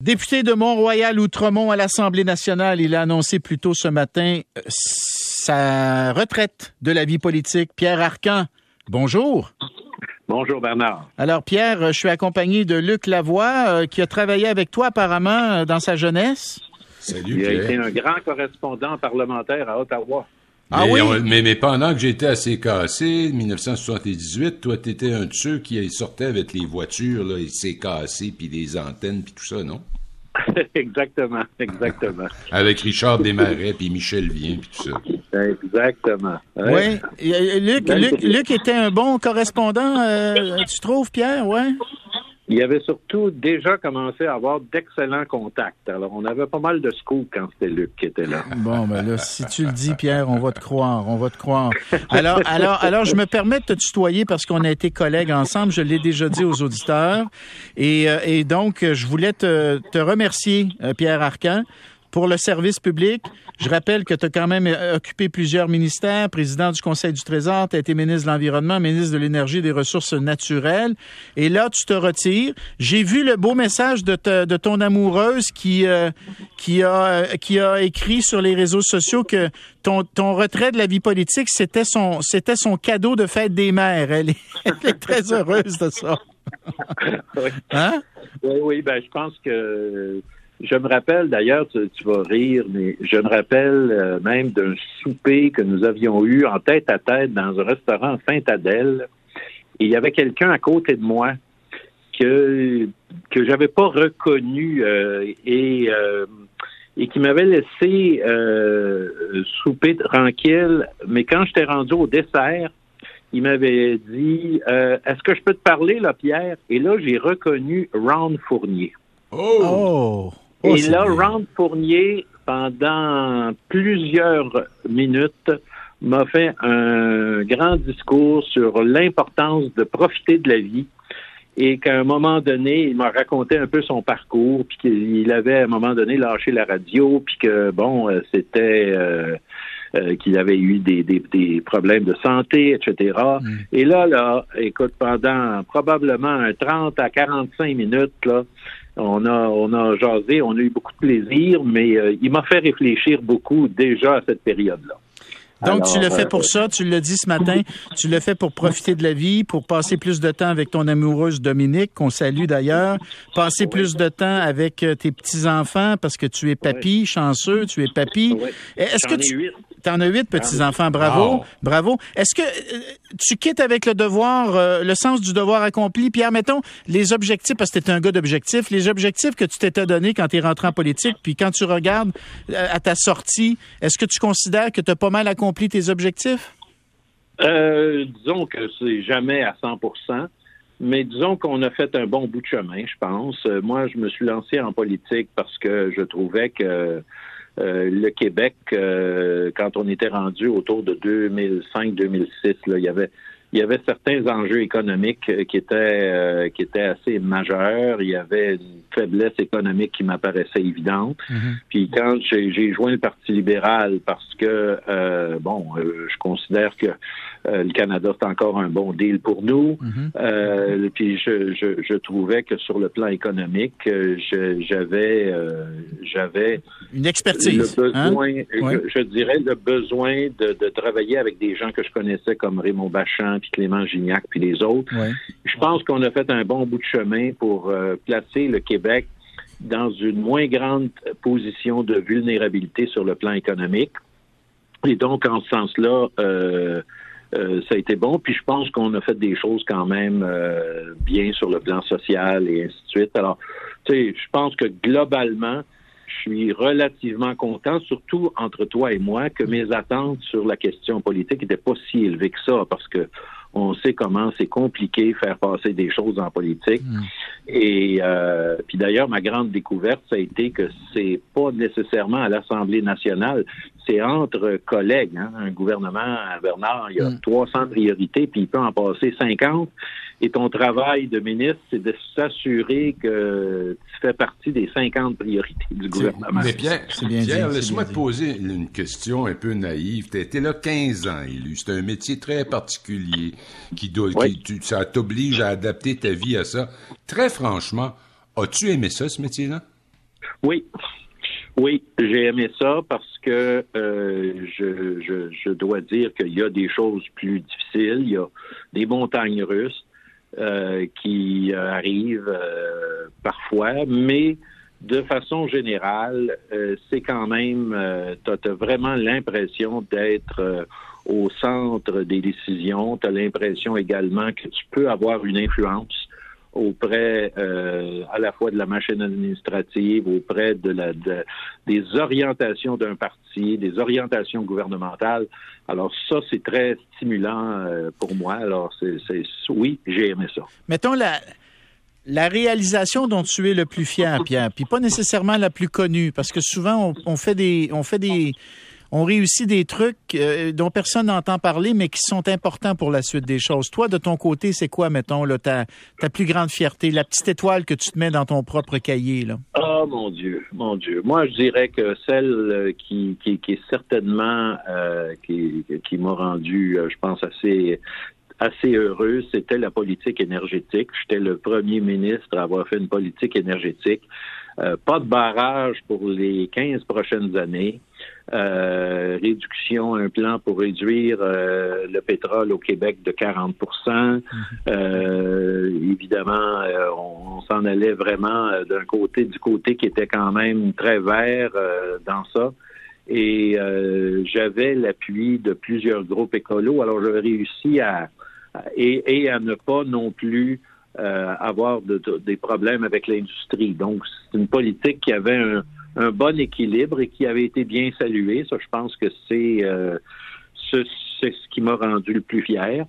Député de Mont-Royal-Outremont à l'Assemblée nationale, il a annoncé plus tôt ce matin euh, sa retraite de la vie politique. Pierre Arcan, bonjour. Bonjour Bernard. Alors Pierre, je suis accompagné de Luc Lavoie euh, qui a travaillé avec toi apparemment euh, dans sa jeunesse. Salut Il a été un grand correspondant parlementaire à Ottawa. Ah mais, oui? mais, pendant que j'étais à CKC, 1978, toi, t'étais un de ceux qui sortait avec les voitures, là, les CKC, puis les antennes, puis tout ça, non? exactement, exactement. Avec Richard Desmarais, puis Michel Vien, puis tout ça. Exactement. Oui. Luc, Luc, Luc, était un bon correspondant, euh, tu trouves, Pierre, ouais? Il avait surtout déjà commencé à avoir d'excellents contacts. Alors, on avait pas mal de scoops quand c'était Luc qui était là. Bon, ben là, si tu le dis, Pierre, on va te croire, on va te croire. Alors, alors, alors, je me permets de te tutoyer parce qu'on a été collègues ensemble. Je l'ai déjà dit aux auditeurs. Et, euh, et donc, je voulais te, te remercier, euh, Pierre Arcan, pour le service public. Je rappelle que tu as quand même euh, occupé plusieurs ministères, président du Conseil du Trésor, tu as été ministre de l'Environnement, ministre de l'Énergie et des Ressources naturelles. Et là, tu te retires. J'ai vu le beau message de, de ton amoureuse qui, euh, qui, a, qui a écrit sur les réseaux sociaux que ton, ton retrait de la vie politique, c'était son, c'était son cadeau de fête des mères. Elle est, elle est très heureuse de ça. oui. Hein? Oui, oui, ben, je pense que je me rappelle d'ailleurs, tu, vas rire, mais je me rappelle euh, même d'un souper que nous avions eu en tête à tête dans un restaurant Saint-Adèle. Et il y avait quelqu'un à côté de moi que que j'avais pas reconnu euh, et euh, et qui m'avait laissé souper tranquille. Mais quand j'étais rendu au dessert, il m'avait dit Est-ce que je peux te parler, là, Pierre? Et là, j'ai reconnu Ron Fournier. Oh! oh. Oh, Et là, Ron Fournier, pendant plusieurs minutes, m'a fait un grand discours sur l'importance de profiter de la vie et qu'à un moment donné, il m'a raconté un peu son parcours, puis qu'il avait à un moment donné lâché la radio, puis que bon, euh, c'était euh, euh, qu'il avait eu des, des, des, problèmes de santé, etc. Mm. Et là, là, écoute, pendant probablement 30 à 45 minutes, là, on a, on a jasé, on a eu beaucoup de plaisir, mais euh, il m'a fait réfléchir beaucoup déjà à cette période-là. Donc, tu le fais pour euh, ça, tu l'as dit ce matin, tu le fais pour profiter de la vie, pour passer plus de temps avec ton amoureuse Dominique, qu'on salue d'ailleurs, passer plus de temps avec euh, tes petits-enfants parce que tu es papy, chanceux, tu es papy. Est-ce que tu... T'en as huit petits-enfants, bravo, bravo. Est-ce que euh, tu quittes avec le devoir, le sens du devoir accompli? Pierre, mettons, les objectifs, parce que t'es un gars d'objectifs, les objectifs que tu t'étais donné quand tu es rentré en politique, puis quand tu regardes à ta sortie, est-ce que tu considères que tu as pas mal accompli tes objectifs? Euh, disons que c'est jamais à 100% mais disons qu'on a fait un bon bout de chemin, je pense. Euh, moi, je me suis lancé en politique parce que je trouvais que euh, le Québec, quand on était rendu autour de 2005-2006, il y avait il y avait certains enjeux économiques qui étaient qui étaient assez majeurs. Il y avait une faiblesse économique qui m'apparaissait évidente. Mm-hmm. Puis quand j'ai joint le Parti libéral parce que euh, bon, euh, je considère que euh, le Canada c'est encore un bon deal pour nous. Mm-hmm. puis je, je, je, trouvais que sur le plan économique, j'avais j'avais une expertise. Le hein? besoin, je, dirais le besoin de, de, travailler avec des gens que je connaissais comme Raymond Bachand, puis Clément Gignac, puis les autres. Je pense qu'on a fait un bon bout de chemin pour placer le Québec dans une moins grande position de vulnérabilité sur le plan économique. Et donc, en ce sens-là, euh, euh, ça a été bon. Puis je pense qu'on a fait des choses quand même euh, bien sur le plan social et ainsi de suite. Alors, tu sais, je pense que globalement, je suis relativement content, surtout entre toi et moi, que mes attentes sur la question politique n'étaient pas si élevées que ça, parce que on sait comment c'est compliqué faire passer des choses en politique. Mm. Et euh, puis d'ailleurs, ma grande découverte, ça a été que c'est pas nécessairement à l'Assemblée nationale, c'est entre collègues. Hein. Un gouvernement, Bernard, il y a 300 mm. priorités, puis il peut en passer 50. Et ton travail de ministre, c'est de s'assurer que tu fais partie des 50 priorités du gouvernement. Mais Pierre, Pierre laisse-moi te poser une question un peu naïve. Tu été là 15 ans élu. C'est un métier très particulier qui, doit, qui ça t'oblige à adapter ta vie à ça. Très franchement, as-tu aimé ça, ce métier-là? Oui. Oui, j'ai aimé ça parce que euh, je, je, dois dire qu'il y a des choses plus difficiles. Il y a des montagnes russes euh, qui euh, arrivent parfois, mais de façon générale, c'est quand même, tu as, vraiment l'impression d'être au centre des décisions. Tu as l'impression également que tu peux avoir une influence auprès euh, à la fois de la machine administrative, auprès de la des orientations d'un parti, des orientations gouvernementales. Alors ça, c'est très stimulant euh, pour moi. Alors c'est oui, j'ai aimé ça. Mettons la la réalisation dont tu es le plus fier, Pierre, puis pas nécessairement la plus connue, parce que souvent on fait des on fait des on réussit des trucs euh, dont personne n'entend parler, mais qui sont importants pour la suite des choses. Toi, de ton côté, c'est quoi, mettons, là, ta, ta plus grande fierté, la petite étoile que tu te mets dans ton propre cahier? Là? Oh mon Dieu, mon Dieu. Moi, je dirais que celle euh, qui, est certainement euh, qui, qui m'a rendu, je pense, assez assez heureux, c'était la politique énergétique. J'étais le premier ministre à avoir fait une politique énergétique. pas de barrage pour les 15 prochaines années. Euh, réduction, un plan pour réduire euh, le pétrole au Québec de 40 mhm. euh, Évidemment, on, s'en allait vraiment d'un côté, du côté qui était quand même très vert dans ça. Et j'avais l'appui de plusieurs groupes écolos. Alors, j'avais réussi à, et, et, à ne pas non plus avoir des problèmes avec l'industrie. Donc, c'est une politique qui avait un, un bon équilibre et qui avait été bien salué. Ça, je pense que c'est euh, ce, ce qui m'a rendu le plus fier.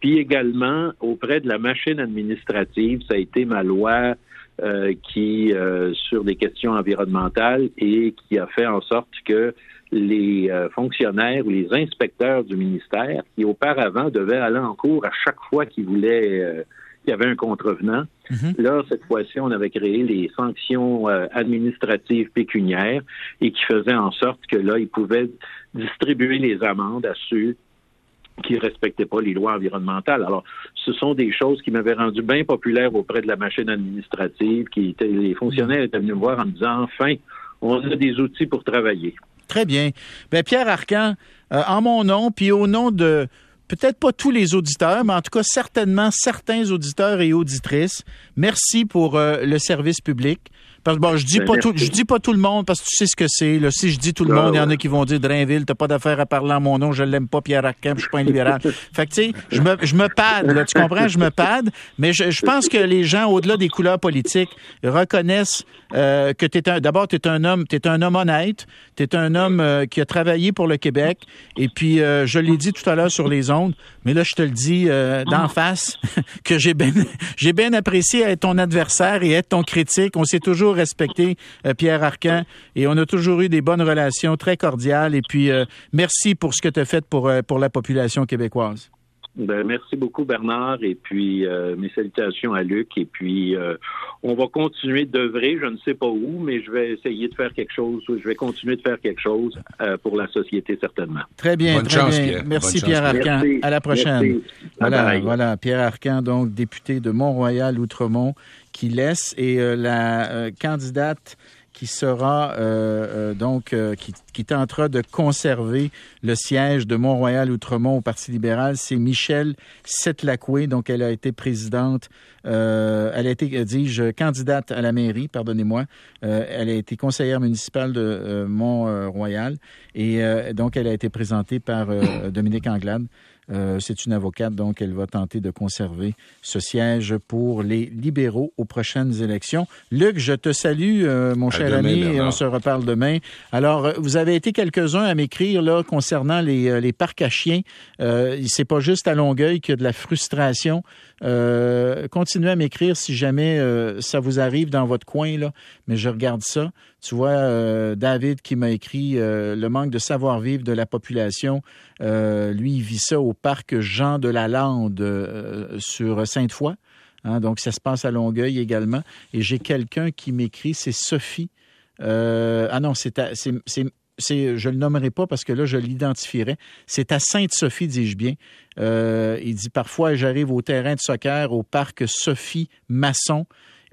Puis également, auprès de la machine administrative, ça a été ma loi euh, qui, euh, sur des questions environnementales et qui a fait en sorte que les fonctionnaires ou les inspecteurs du ministère, qui auparavant devaient aller en cours à chaque fois qu'ils voulaient qu'il y avait un contrevenant. Mhm. Là, cette fois-ci, on avait créé les sanctions euh, administratives pécuniaires et qui faisaient en sorte que là, ils pouvaient distribuer les amendes à ceux qui ne respectaient pas les lois environnementales. Alors, ce sont des choses qui m'avaient rendu bien populaire auprès de la machine administrative, qui les fonctionnaires étaient venus me voir en me disant, enfin, on a des outils pour travailler. Très bien. Bien, Pierre Arcan, euh, en mon nom, puis au nom de peut-être pas tous les auditeurs, mais en tout cas certainement certains auditeurs et auditrices. Merci pour euh, le service public. Parce que bon, je dis ben, pas tout, je dis pas tout le monde parce que tu sais ce que c'est. Si je dis tout le ah monde, il y en a qui vont dire Drainville, t'as pas d'affaire à parler en mon nom, je l'aime pas, Pierre Arcamp, je suis pas un libéral. fait que tu sais, je me, je me pade, là, tu comprends, je me pade, mais je, je pense que les gens, au-delà des couleurs politiques, reconnaissent euh, que t'es un, d'abord t'es un homme, t'es un homme honnête, t'es un homme euh, qui a travaillé pour le Québec, et puis euh, je l'ai dit tout à l'heure sur les ondes, mais là je te le dis d'en face que j'ai bien, j'ai bien apprécié être ton adversaire et être ton critique. On s'est toujours respecté, euh, Pierre Arcan, et on a toujours eu des bonnes relations très cordiales. Et puis, euh, merci pour ce que tu as fait pour, euh, pour la population québécoise. Ben, merci beaucoup, Bernard. Et puis, mes salutations à Luc. Et puis, on va continuer d'œuvrer. Je ne sais pas où, mais je vais essayer de faire quelque chose. Je vais continuer de faire quelque chose pour la société, certainement. Très bien. Bonne chance, Pierre. Merci, Pierre Arcan. À la prochaine. Voilà, voilà, Pierre Arcan, donc député de Mont-Royal-Outremont qui laisse et euh, la euh, candidate qui sera euh, donc qui, qui, tentera de conserver le siège de Mont-Royal-Outremont au Parti libéral, c'est Michelle Setlacoué. Donc, elle a été présidente, elle a été, dis-je, candidate à la mairie, pardonnez-moi. elle a été conseillère municipale de Mont-Royal et donc elle a été présentée par Dominique Anglade. Euh, c'est une avocate, donc elle va tenter de conserver ce siège pour les libéraux aux prochaines élections. Luc, je te salue, euh, mon cher ami, et on se reparle demain. Alors, euh, vous avez été quelques-uns à m'écrire là concernant les, les parcs à chiens. Euh, c'est pas juste à Longueuil qu'il y a de la frustration. continuez à m'écrire si jamais ça vous arrive dans votre coin, là, mais je regarde ça. Tu vois, David qui m'a écrit le manque de savoir-vivre de la population. lui, il vit ça au parc Jean de la Lande euh, sur Sainte-Foy. Hein, donc, ça se passe à Longueuil également. Et j'ai quelqu'un qui m'écrit, c'est Sophie. Euh, ah non, c'est, je le nommerai pas parce que là, je l'identifierai. C'est à Sainte-Sophie, dis-je bien. Euh, il dit parfois, j'arrive au terrain de soccer au parc Sophie Masson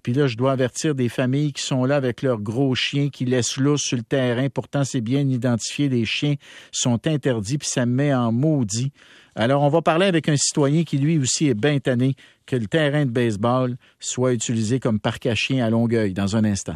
Puis là, je dois avertir des familles qui sont là avec leurs gros chiens qui laissent l'eau sur le terrain. Pourtant, c'est bien identifié. Les chiens sont interdits, puis ça me met en maudit. Alors, on va parler avec un citoyen qui, lui aussi, est bien tanné que le terrain de baseball soit utilisé comme parc à chiens à Longueuil dans un instant.